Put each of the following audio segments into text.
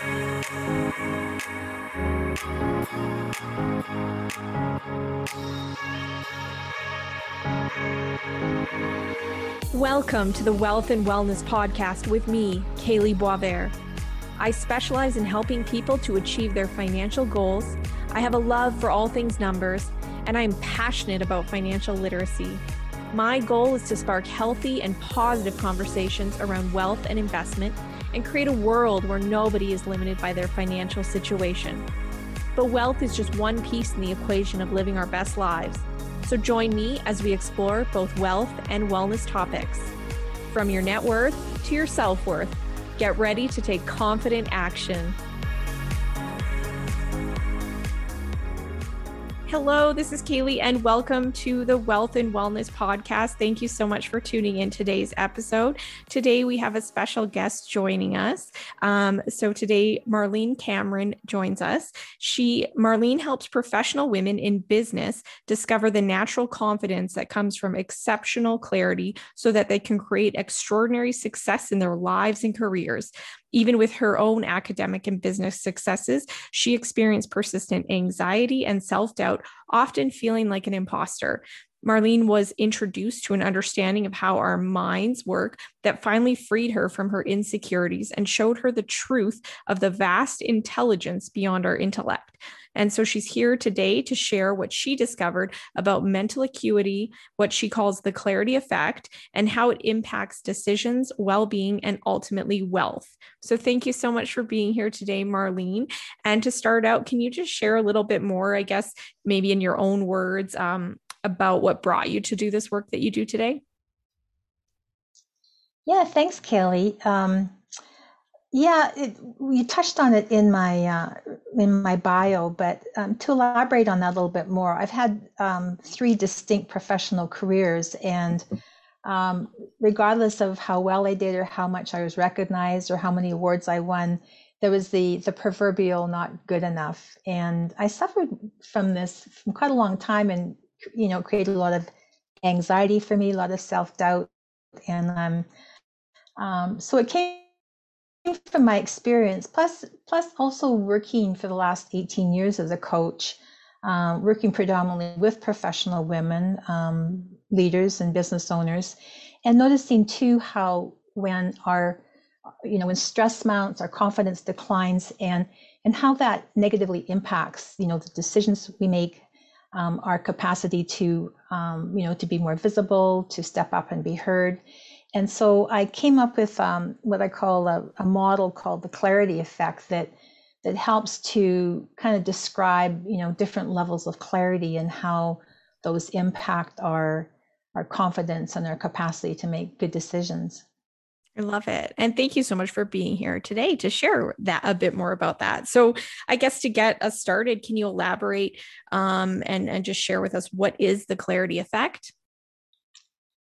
Welcome to the Wealth and Wellness Podcast with me, Kaylee Boisvert. I specialize in helping people to achieve their financial goals. I have a love for all things numbers, and I am passionate about financial literacy. My goal is to spark healthy and positive conversations around wealth and investment and create a world where nobody is limited by their financial situation. But wealth is just one piece in the equation of living our best lives. So join me as we explore both wealth and wellness topics. From your net worth to your self worth, get ready to take confident action. Hello, this is Kaylee, and welcome to the Wealth and Wellness Podcast. Thank you so much for tuning in today's episode. Today, we have a special guest joining us. Um, so, today, Marlene Cameron joins us. She, Marlene, helps professional women in business discover the natural confidence that comes from exceptional clarity so that they can create extraordinary success in their lives and careers. Even with her own academic and business successes, she experienced persistent anxiety and self doubt, often feeling like an imposter. Marlene was introduced to an understanding of how our minds work that finally freed her from her insecurities and showed her the truth of the vast intelligence beyond our intellect. And so she's here today to share what she discovered about mental acuity, what she calls the clarity effect, and how it impacts decisions, well being, and ultimately wealth. So thank you so much for being here today, Marlene. And to start out, can you just share a little bit more, I guess, maybe in your own words, um, about what brought you to do this work that you do today? Yeah, thanks, Kelly. Um, yeah, it, you touched on it in my uh, in my bio, but um, to elaborate on that a little bit more, I've had um, three distinct professional careers, and um, regardless of how well I did, or how much I was recognized, or how many awards I won, there was the the proverbial not good enough, and I suffered from this from quite a long time, and you know, created a lot of anxiety for me, a lot of self doubt, and um, um, so it came from my experience, plus plus also working for the last 18 years as a coach, um, working predominantly with professional women, um, leaders and business owners, and noticing too how when our you know when stress mounts, our confidence declines, and and how that negatively impacts you know the decisions we make, um, our capacity to um, you know to be more visible, to step up and be heard and so I came up with um, what I call a, a, model called the clarity effect that that helps to kind of describe, you know, different levels of clarity and how those impact our our confidence and our capacity to make good decisions. I love it. And thank you so much for being here today to share that a bit more about that. So, I guess to get us started, can you elaborate um, and, and just share with us what is the clarity effect?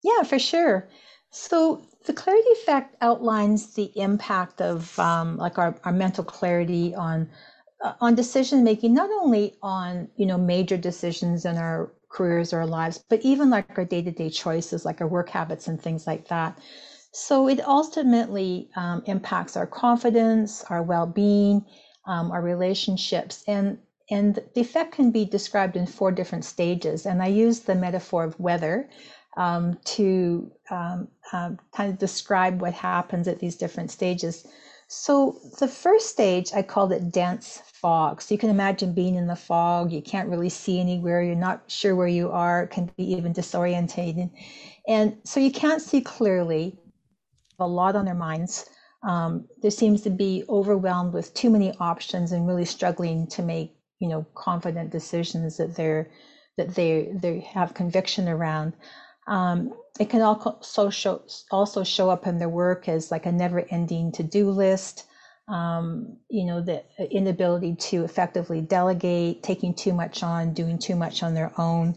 Yeah, for sure. So the clarity effect outlines the impact of um, like our, our mental clarity on uh, on decision making, not only on you know major decisions in our careers or our lives, but even like our day to day choices, like our work habits and things like that. So it ultimately um, impacts our confidence, our well being, um, our relationships, and and the effect can be described in four different stages. And I use the metaphor of weather um, to um, um, kind of describe what happens at these different stages. So the first stage, I called it dense fog. So you can imagine being in the fog. You can't really see anywhere. You're not sure where you are. It can be even disorientating. And so you can't see clearly. A lot on their minds. Um, there seems to be overwhelmed with too many options and really struggling to make, you know, confident decisions that they're that they they have conviction around. Um, it can also show also show up in their work as like a never-ending to-do list. Um, you know, the inability to effectively delegate, taking too much on, doing too much on their own,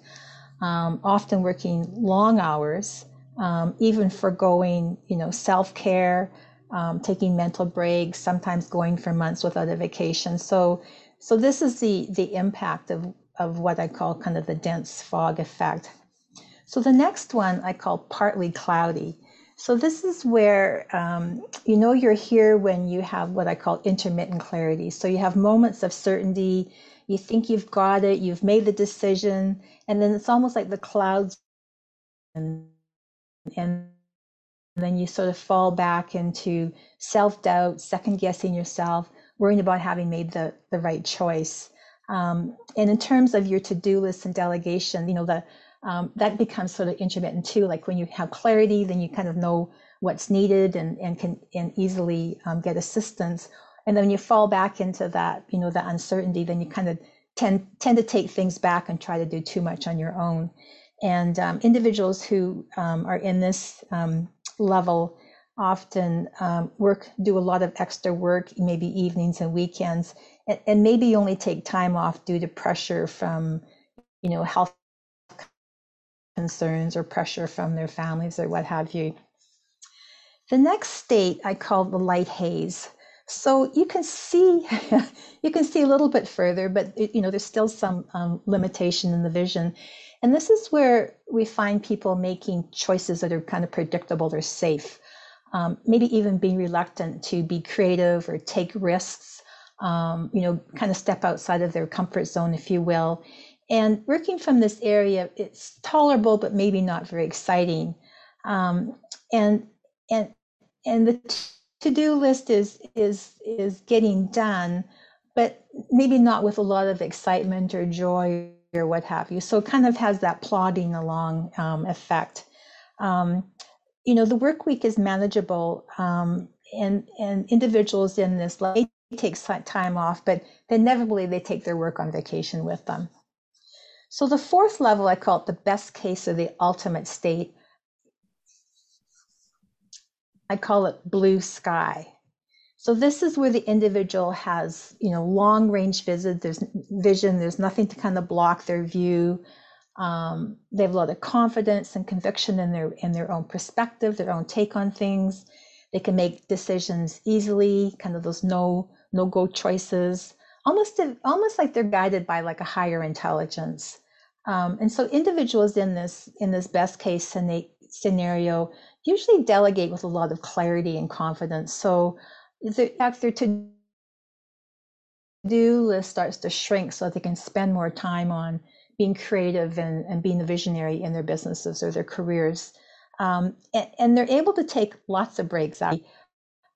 um, often working long hours, um, even foregoing, you know, self-care, um, taking mental breaks, sometimes going for months without a vacation. So, so this is the the impact of of what I call kind of the dense fog effect. So the next one I call partly cloudy. So this is where um, you know you're here when you have what I call intermittent clarity. So you have moments of certainty, you think you've got it, you've made the decision, and then it's almost like the clouds and and then you sort of fall back into self-doubt, second guessing yourself, worrying about having made the, the right choice. Um, and in terms of your to-do list and delegation, you know, the um, that becomes sort of intermittent too. Like when you have clarity, then you kind of know what's needed and, and can and easily um, get assistance. And then when you fall back into that, you know, that uncertainty, then you kind of tend tend to take things back and try to do too much on your own. And um, individuals who um, are in this um, level often um, work, do a lot of extra work, maybe evenings and weekends, and, and maybe only take time off due to pressure from, you know, health concerns or pressure from their families or what have you. The next state I call the light haze. So you can see, you can see a little bit further, but you know there's still some um, limitation in the vision, and this is where we find people making choices that are kind of predictable or safe, um, maybe even being reluctant to be creative or take risks, um, you know, kind of step outside of their comfort zone, if you will, and working from this area, it's tolerable, but maybe not very exciting. Um, and and and the to-do list is is is getting done, but maybe not with a lot of excitement or joy or what have you. So it kind of has that plodding along um, effect. Um, you know, the work week is manageable, um, and and individuals in this like take time off, but inevitably they take their work on vacation with them. So the fourth level, I call it the best case of the ultimate state. I call it blue sky. So this is where the individual has, you know, long range vision. There's vision. There's nothing to kind of block their view. Um, they have a lot of confidence and conviction in their in their own perspective, their own take on things. They can make decisions easily, kind of those no no go choices almost almost like they're guided by like a higher intelligence. Um, and so individuals in this in this best case scenario usually delegate with a lot of clarity and confidence. So their to do list starts to shrink so that they can spend more time on being creative and, and being the visionary in their businesses or their careers. Um, and, and, they're able to take lots of breaks out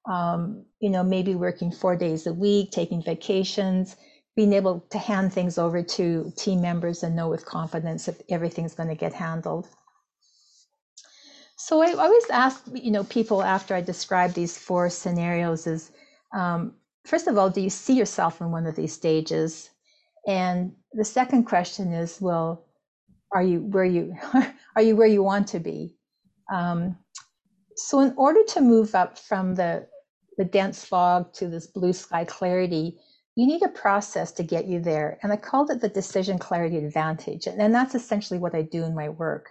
um, you know, maybe working four days a week, taking vacations, being able to hand things over to team members and know with confidence if everything's going to get handled. So I always ask, you know, people after I describe these four scenarios is, um, first of all, do you see yourself in one of these stages? And the second question is, well, are you where you are you where you want to be? Um, so in order to move up from the the dense fog to this blue sky clarity, you need a process to get you there. And I called it the decision clarity advantage. And that's essentially what I do in my work.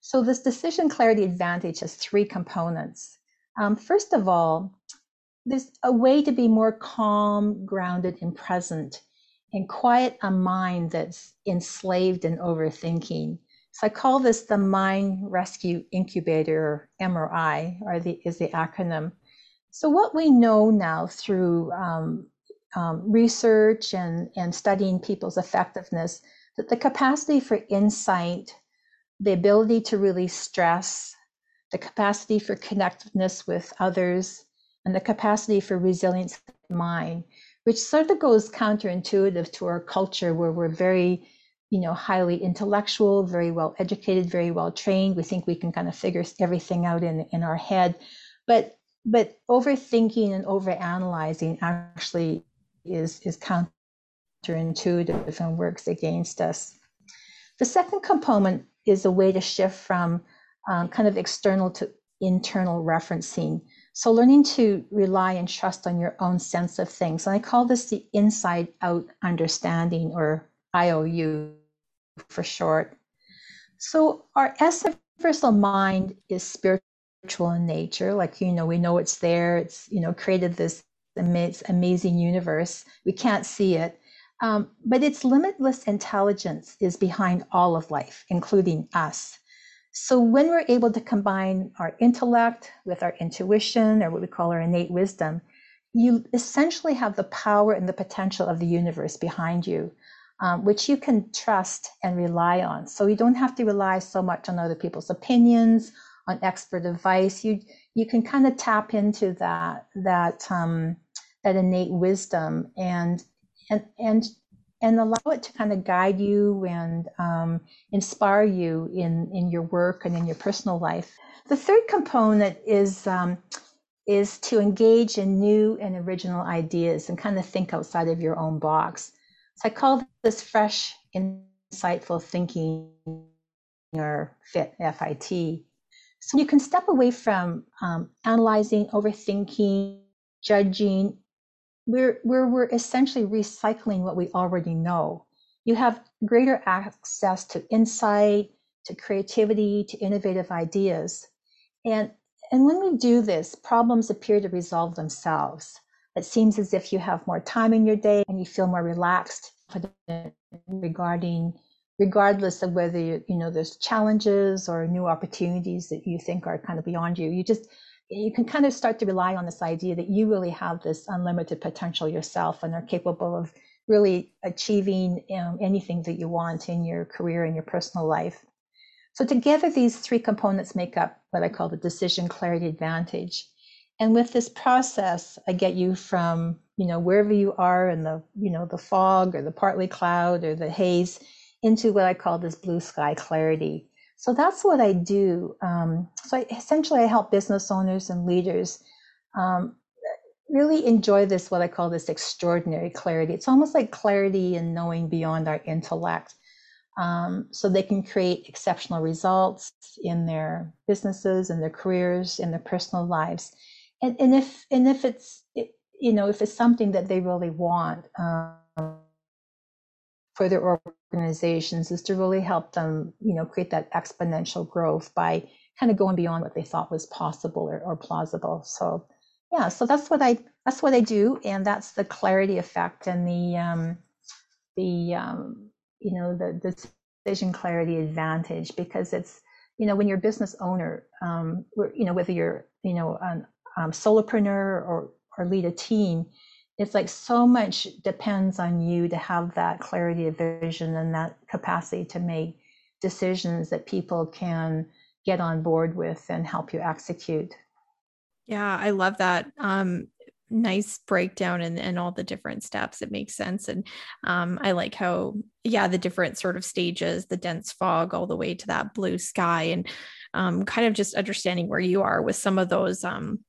So this decision clarity advantage has three components. Um, first of all, there's a way to be more calm, grounded, and present and quiet a mind that's enslaved in overthinking. So I call this the Mind Rescue Incubator, or MRI, or the, is the acronym. So, what we know now through um, um, research and, and studying people's effectiveness, that the capacity for insight, the ability to release stress, the capacity for connectedness with others, and the capacity for resilience in mind, which sort of goes counterintuitive to our culture where we're very, you know, highly intellectual, very well educated, very well trained. We think we can kind of figure everything out in, in our head. But but overthinking and overanalyzing actually is is counterintuitive and works against us. The second component is a way to shift from um, kind of external to internal referencing. So learning to rely and trust on your own sense of things. And I call this the inside out understanding or IOU for short. So our universal mind is spiritual in nature. Like, you know, we know it's there. It's, you know, created this amazing universe. We can't see it. Um, but its limitless intelligence is behind all of life, including us. So when we're able to combine our intellect with our intuition, or what we call our innate wisdom, you essentially have the power and the potential of the universe behind you, um, which you can trust and rely on. So you don't have to rely so much on other people's opinions, on expert advice. You you can kind of tap into that that um, that innate wisdom and and and and allow it to kind of guide you and um, inspire you in in your work and in your personal life. The third component is um, is to engage in new and original ideas and kind of think outside of your own box. So I call this fresh, insightful thinking or FIT, F-I-T. So you can step away from um, analyzing, overthinking, judging, we're, we're, essentially recycling what we already know. You have greater access to insight, to creativity, to innovative ideas. And, and when we do this, problems appear to resolve themselves. It seems as if you have more time in your day and you feel more relaxed regarding regardless of whether you, you know there's challenges or new opportunities that you think are kind of beyond you you just you can kind of start to rely on this idea that you really have this unlimited potential yourself and are capable of really achieving um, anything that you want in your career and your personal life. So together, these three components make up what I call the decision clarity advantage. And with this process, I get you from, you know, wherever you are in the, you know, the fog or the partly cloud or the haze into what I call this blue sky clarity. So that's what I do. Um, so I, essentially, I help business owners and leaders um, really enjoy this, what I call this extraordinary clarity. It's almost like clarity and knowing beyond our intellect. Um, so they can create exceptional results in their businesses, in their careers, in their personal lives. And, and if and if it's you know if it's something that they really want, um, for their organizations is to really help them, you know, create that exponential growth by kind of going beyond what they thought was possible or, or plausible. So yeah, so that's what I that's what I do, and that's the clarity effect and the um, the um, you know the, the decision clarity advantage because it's you know when you're a business owner, um, you know whether you're you know a um, solopreneur or or lead a team, it's like so much depends on you to have that clarity of vision and that capacity to make decisions that people can get on board with and help you execute. Yeah, I love that. Um, nice breakdown and, and all the different steps. It makes sense. And um, I like how, yeah, the different sort of stages, the dense fog, all the way to that blue sky, and um, kind of just understanding where you are with some of those um,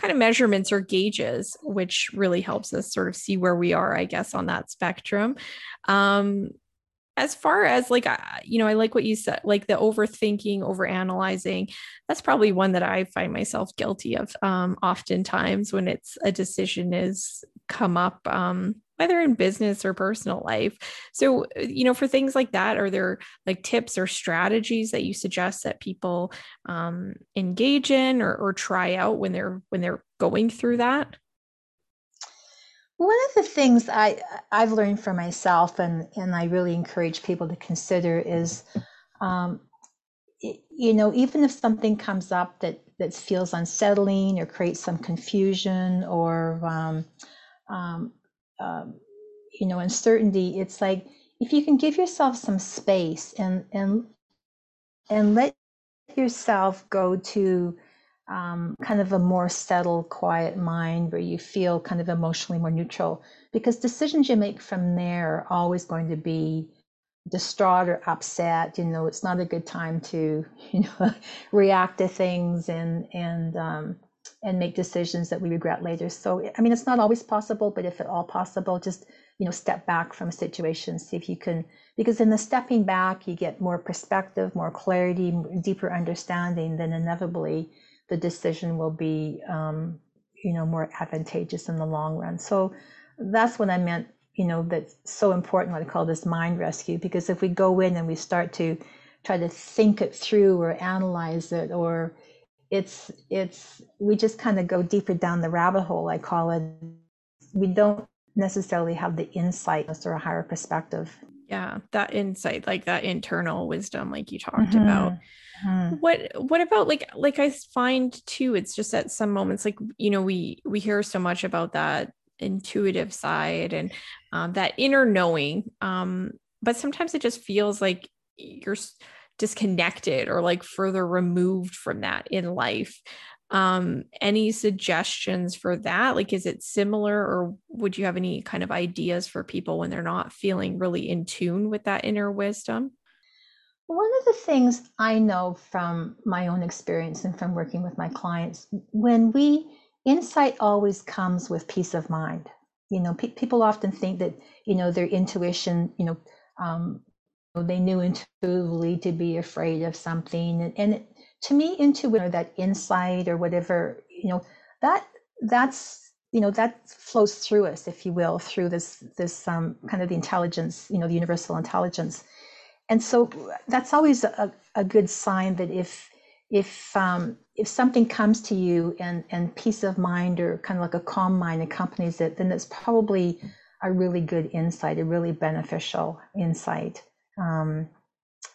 kind of measurements or gauges, which really helps us sort of see where we are, I guess, on that spectrum. Um, as far as like you know i like what you said like the overthinking over analyzing that's probably one that i find myself guilty of um oftentimes when it's a decision is come up um whether in business or personal life. So, uh, you know, for things like that, are there like tips or strategies that you suggest that people um, engage in or, or try out when they're when they're going through that? One of the things I I've learned for myself, and and I really encourage people to consider is, um, you know, even if something comes up that that feels unsettling or creates some confusion or um, um, um, you know uncertainty it's like if you can give yourself some space and and and let yourself go to um, kind of a more settled quiet mind where you feel kind of emotionally more neutral because decisions you make from there are always going to be distraught or upset you know it's not a good time to you know react to things and and um, and make decisions that we regret later. So, I mean, it's not always possible, but if at all possible, just, you know, step back from a situation, see if you can, because in the stepping back, you get more perspective, more clarity, deeper understanding, then inevitably the decision will be, um, you know, more advantageous in the long run. So that's what I meant, you know, that's so important, what I call this mind rescue, because if we go in and we start to try to think it through or analyze it or, it's it's we just kind of go deeper down the rabbit hole i call it we don't necessarily have the insight or a higher perspective Yeah, that insight, like that internal wisdom, like you talked mm-hmm. about. Mm-hmm. What what about like like I find too, it's just at some moments, like you know, we we hear so much about that intuitive side and um, that inner knowing. Um, but sometimes it just feels like you're disconnected or like further removed from that in life. Um any suggestions for that? Like is it similar or would you have any kind of ideas for people when they're not feeling really in tune with that inner wisdom? One of the things i know from my own experience and from working with my clients when we insight always comes with peace of mind. You know pe- people often think that you know their intuition you know um, they knew intuitively to be afraid of something. And, and to me intuition or that insight or whatever you know that that's you know that flows through us if you will through this this um, kind of the intelligence you know the universal intelligence. And so that's always a, a good sign that if if um, if something comes to you and and peace of mind or kind of like a calm mind accompanies it then it's probably a really good insight a really beneficial insight um,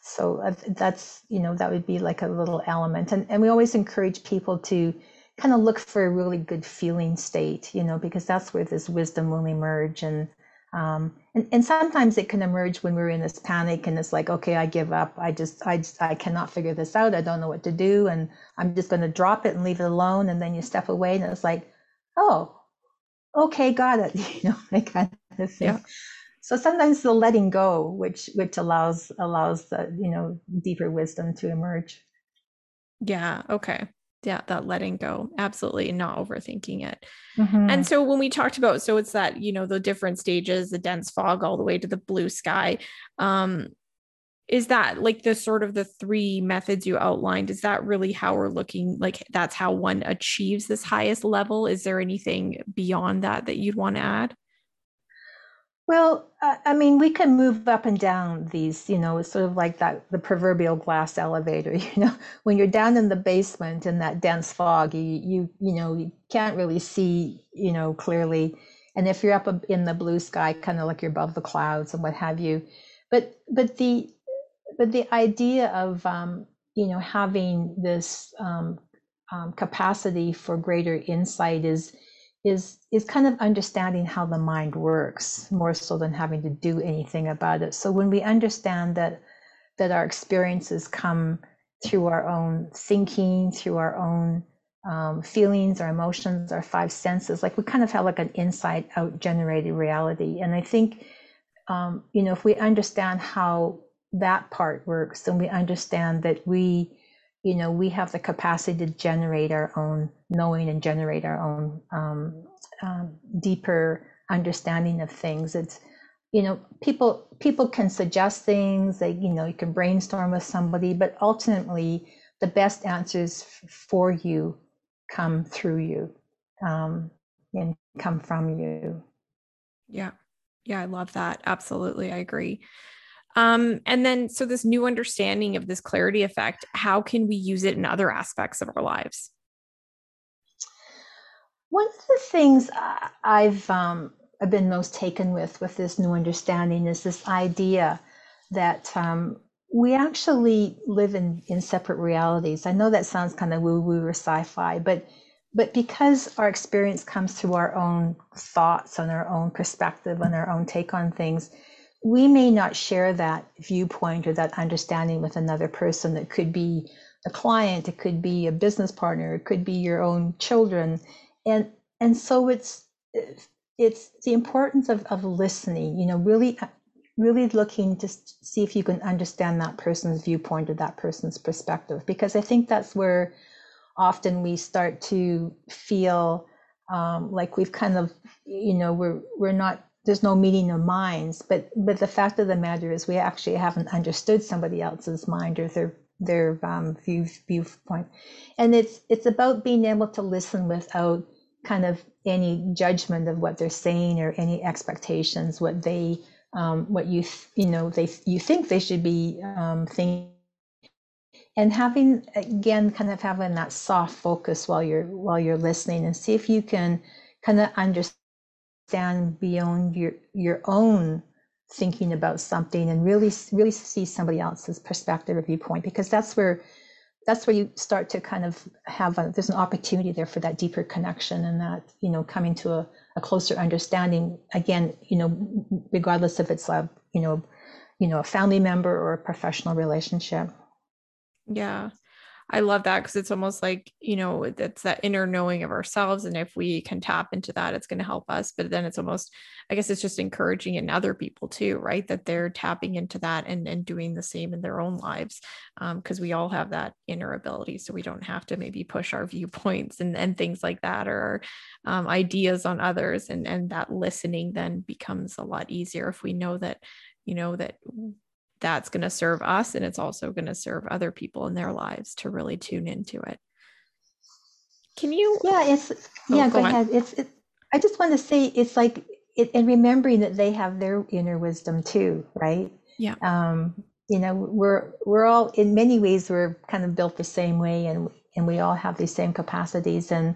so uh, that's you know that would be like a little element. And, and we always encourage people to kind of look for a really good feeling state you know because that's where this wisdom will emerge. And um, and, and sometimes it can emerge when we're in this panic and it's like okay i give up. I just i just, i cannot figure this out. I don't know what to do. And i'm just going to drop it and leave it alone. And then you step away and it's like oh okay got it. You know that kind of thing. Yeah so sometimes the letting go which which allows allows the you know deeper wisdom to emerge. Yeah okay. Yeah that letting go. Absolutely not overthinking it. Mm-hmm. and so when we talked about so it's that you know the different stages the dense fog all the way to the blue sky um is that like the sort of the three methods you outlined is that really how we're looking like that's how one achieves this highest level? Is there anything beyond that that you'd want to add well, I mean, we can move up and down these, you know, it's sort of like that the proverbial glass elevator. You know, when you're down in the basement in that dense fog, you you you know you can't really see, you know, clearly. And if you're up in the blue sky, kind of like you're above the clouds and what have you. But but the but the idea of um, you know having this um, um, capacity for greater insight is is is kind of understanding how the mind works more so than having to do anything about it. So when we understand that that our experiences come through our own thinking through our own um, feelings our emotions our five senses like we kind of have like an inside out generated reality. And i think um, you know if we understand how that part works then we understand that we you know, we have the capacity to generate our own knowing and generate our own um, um, deeper understanding of things. It's, you know, people people can suggest things. They, you know, you can brainstorm with somebody, but ultimately, the best answers for you come through you um, and come from you. Yeah, yeah, I love that. Absolutely, I agree. Um, and then, so this new understanding of this clarity effect, how can we use it in other aspects of our lives? One of the things I've um, I've been most taken with with this new understanding is this idea that um, we actually live in in separate realities. I know that sounds kind of woo woo or sci-fi, but but because our experience comes through our own thoughts and our own perspective and our own take on things, we may not share that viewpoint or that understanding with another person that could be a client it could be a business partner it could be your own children. And and so it's it's the importance of, of listening you know really really looking to see if you can understand that person's viewpoint or that person's perspective. Because i think that's where often we start to feel um, like we've kind of you know we're we're not there's no meeting of minds but but the fact of the matter is we actually haven't understood somebody else's mind or their their um, view viewpoint. And it's it's about being able to listen without kind of any judgment of what they're saying or any expectations what they um, what you you know they you think they should be um, thinking. And having again kind of having that soft focus while you're while you're listening and see if you can kind of understand stand beyond your your own thinking about something and really really see somebody else's perspective or viewpoint because that's where that's where you start to kind of have a, there's an opportunity there for that deeper connection and that you know coming to a, a closer understanding. Again you know regardless if it's a you know you know a family member or a professional relationship. Yeah I love that because it's almost like, you know, it's that inner knowing of ourselves. And if we can tap into that, it's going to help us. But then it's almost, I guess it's just encouraging in other people too, right? That they're tapping into that and, and doing the same in their own lives. Because um, we all have that inner ability. So we don't have to maybe push our viewpoints and, and things like that or um, ideas on others. And, and that listening then becomes a lot easier if we know that, you know, that that's going to serve us and it's also going to serve other people in their lives to really tune into it. Can you yeah it's oh, yeah go, go ahead. It's it, i just want to say it's like it, and remembering that they have their inner wisdom too right? Yeah. Um you know we're we're all in many ways we're kind of built the same way and and we all have these same capacities and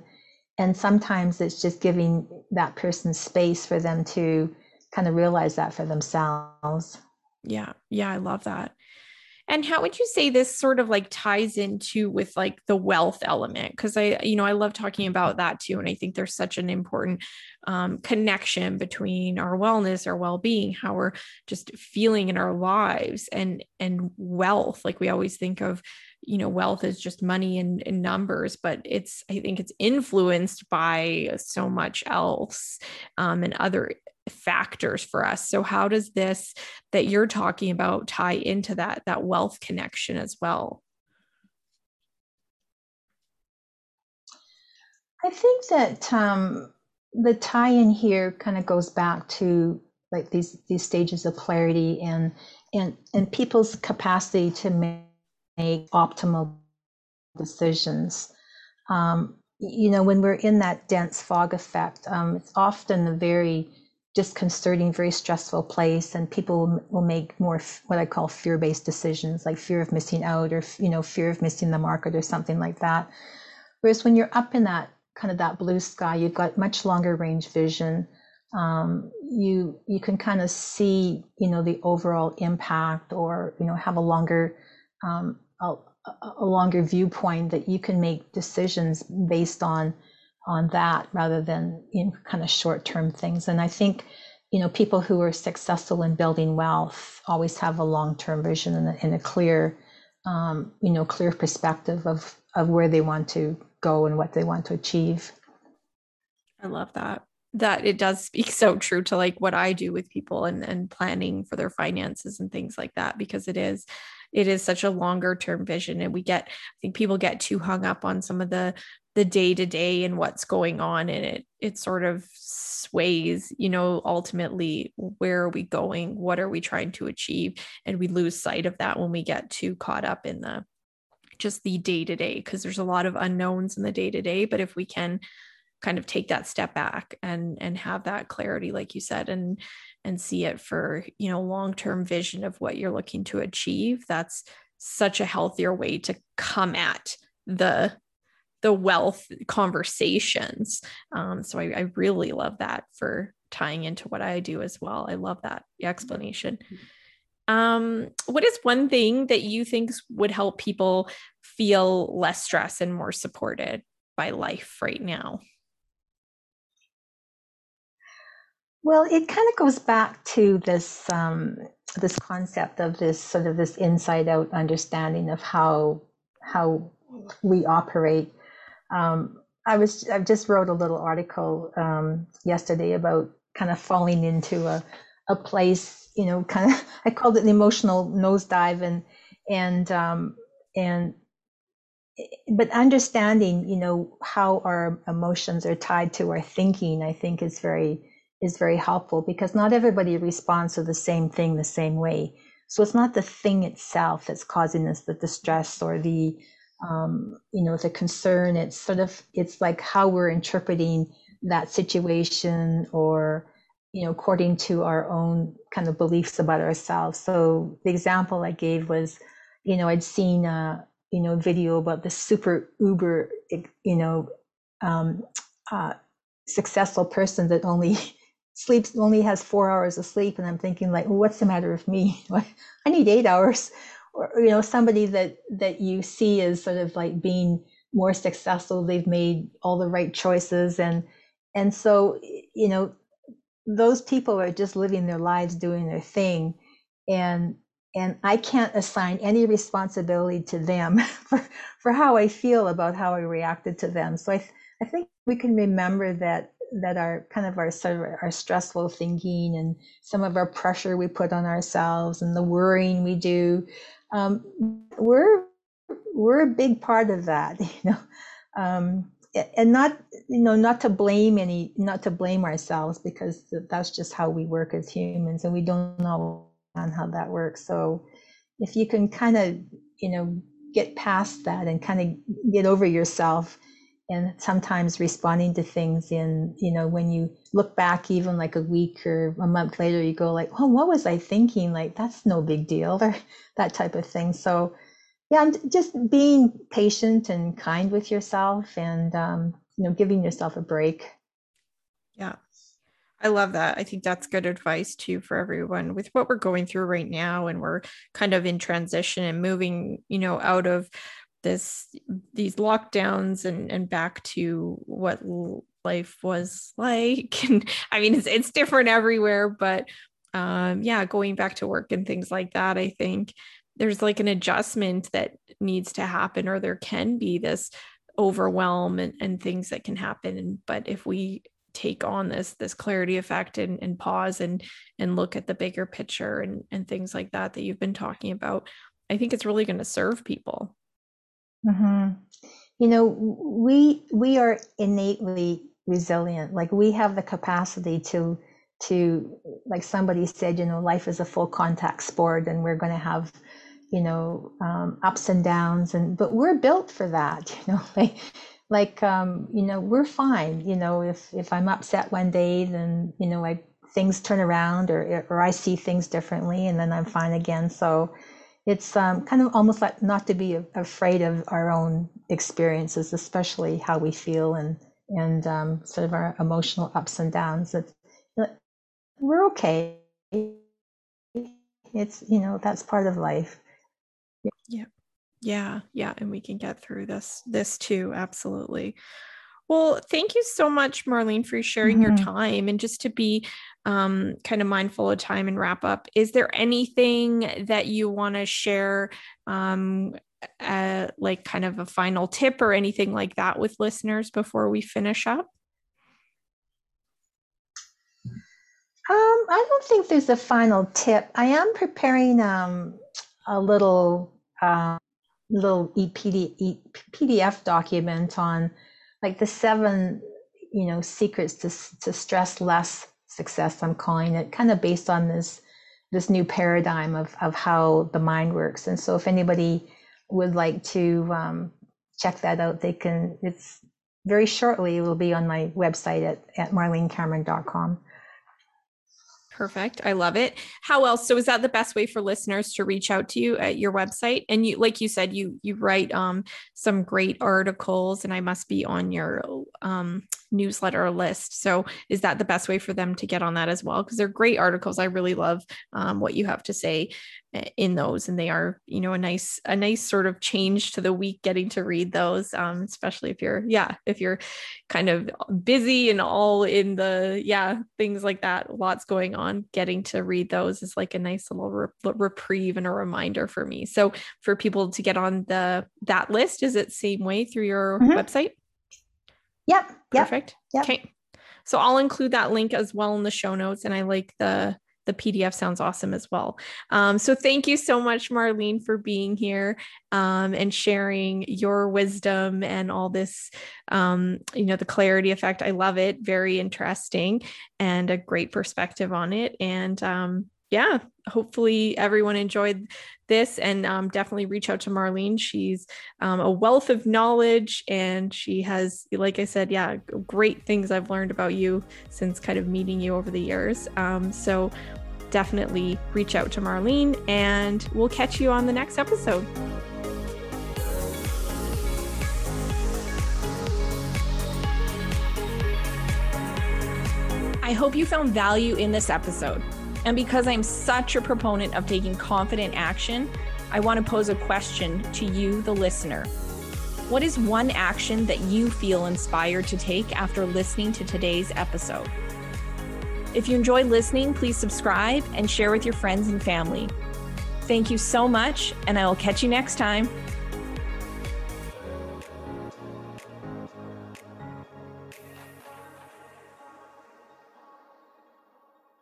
and sometimes it's just giving that person space for them to kind of realize that for themselves yeah. Yeah. I love that. And how would you say this sort of like ties into with like the wealth element? Because I, you know, I love talking about that too. And I think there's such an important um, connection between our wellness, our well-being, how we're just feeling in our lives and and wealth. Like we always think of, you know, wealth is just money and, numbers, but it's, I think it's influenced by so much else um, and other factors for us. So how does this that you're talking about tie into that that wealth connection as well? I think that um, the tie-in here kind of goes back to like these these stages of clarity and and and people's capacity to make, make optimal decisions. Um, you know, when we're in that dense fog effect, um, it's often a very disconcerting, very stressful place, and people will make more what I call fear-based decisions, like fear of missing out, or you know, fear of missing the market, or something like that. Whereas when you're up in that kind of that blue sky, you've got much longer range vision. Um, you you can kind of see, you know, the overall impact, or you know, have a longer um, a, a longer viewpoint that you can make decisions based on on that rather than in kind of short term things. And I think, you know, people who are successful in building wealth always have a long term vision and a, and a clear, um, you know, clear perspective of of where they want to go and what they want to achieve. I love that that it does speak so true to like what I do with people and and planning for their finances and things like that because it is it is such a longer term vision and we get i think people get too hung up on some of the the day to day and what's going on and it it sort of sways you know ultimately where are we going? What are we trying to achieve? And we lose sight of that when we get too caught up in the just the day to day because there's a lot of unknowns in the day to day but if we can kind of take that step back and and have that clarity like you said and and see it for you know long term vision of what you're looking to achieve that's such a healthier way to come at the the wealth conversations. Um, so I, I really love that for tying into what i do as well. I love that explanation. Um, what is one thing that you think would help people feel less stressed and more supported by life right now? Well, it kind of goes back to this um, this concept of this sort of this inside out understanding of how how we operate. Um, I was I just wrote a little article um, yesterday about kind of falling into a a place, you know, kind of I called it the emotional nosedive, and and um, and but understanding, you know, how our emotions are tied to our thinking, I think is very is very helpful because not everybody responds to the same thing the same way. So it's not the thing itself that's causing us the distress or the, um, you know, the concern. It's sort of, it's like how we're interpreting that situation or, you know, according to our own kind of beliefs about ourselves. So the example I gave was, you know, I'd seen a, you know, video about the super uber, you know, um, uh, successful person that only sleeps only has four hours of sleep and i'm thinking like well, what's the matter with me i need eight hours or you know somebody that that you see as sort of like being more successful they've made all the right choices and and so you know those people are just living their lives doing their thing and and i can't assign any responsibility to them for, for how i feel about how i reacted to them. So i i think we can remember that that our kind of our sort of our stressful thinking and some of our pressure we put on ourselves and the worrying we do um, we're we're a big part of that you know? Um, and not you know not to blame any not to blame ourselves because that's just how we work as humans and we don't know how that works. So if you can kind of you know get past that and kind of get over yourself and sometimes responding to things in you know when you look back even like a week or a month later you go like oh what was i thinking like that's no big deal or that type of thing so yeah and just being patient and kind with yourself and um, you know giving yourself a break yeah I love that. I think that's good advice too for everyone with what we're going through right now. And we're kind of in transition and moving, you know, out of this these lockdowns and and back to what life was like. And i mean it's, it's different everywhere but um yeah going back to work and things like that i think there's like an adjustment that needs to happen or there can be this overwhelm and, and things that can happen. But if we take on this this clarity effect and, and pause and and look at the bigger picture and and things like that that you've been talking about i think it's really going to serve people Mm-hmm. You know, we we are innately resilient. Like we have the capacity to to like somebody said, you know, life is a full contact sport, and we're going to have you know um, ups and downs, and but we're built for that. You know, like like um, you know we're fine. You know, if if I'm upset one day, then you know I things turn around, or or I see things differently, and then I'm fine again. So it's um, kind of almost like not to be afraid of our own experiences, especially how we feel and and um, sort of our emotional ups and downs. That we're okay. It's you know that's part of life. Yeah, yeah, yeah, and we can get through this this too. Absolutely. Well, thank you so much, Marlene, for sharing mm-hmm. your time and just to be um, kind of mindful of time and wrap up. Is there anything that you want to share, um, uh, like kind of a final tip or anything like that with listeners before we finish up? Um, I don't think there's a final tip. I am preparing um, a little uh, little EPD, PDF document on like the seven you know secrets to to stress less success i'm calling it kind of based on this this new paradigm of of how the mind works. And so if anybody would like to um, check that out they can it's very shortly it will be on my website at, at marlenecameron.com Perfect. I love it. How else? So is that the best way for listeners to reach out to you at your website? And you like you said you you write um some great articles and I must be on your um newsletter list. So is that the best way for them to get on that as well? Because they're great articles. I really love um, what you have to say in those, and they are, you know, a nice a nice sort of change to the week getting to read those, um, especially if you're, yeah, if you're kind of busy and all in the, yeah, things like that, lots going on. Getting to read those is like a nice little re- reprieve and a reminder for me. So for people to get on the that list, is it same way through your mm-hmm. website? Yep. Perfect. Yep. Okay. So I'll include that link as well in the show notes. And I like the the PDF sounds awesome as well. Um, so thank you so much, Marlene, for being here um, and sharing your wisdom and all this, um, you know, the clarity effect. I love it. Very interesting and a great perspective on it. And um, yeah, hopefully everyone enjoyed this and um, definitely reach out to Marlene. She's um, a wealth of knowledge and she has, like I said, yeah, great things I've learned about you since kind of meeting you over the years. Um, so definitely reach out to Marlene and we'll catch you on the next episode. I hope you found value in this episode. And because I'm such a proponent of taking confident action, I want to pose a question to you, the listener. What is one action that you feel inspired to take after listening to today's episode? If you enjoyed listening, please subscribe and share with your friends and family. Thank you so much, and I will catch you next time.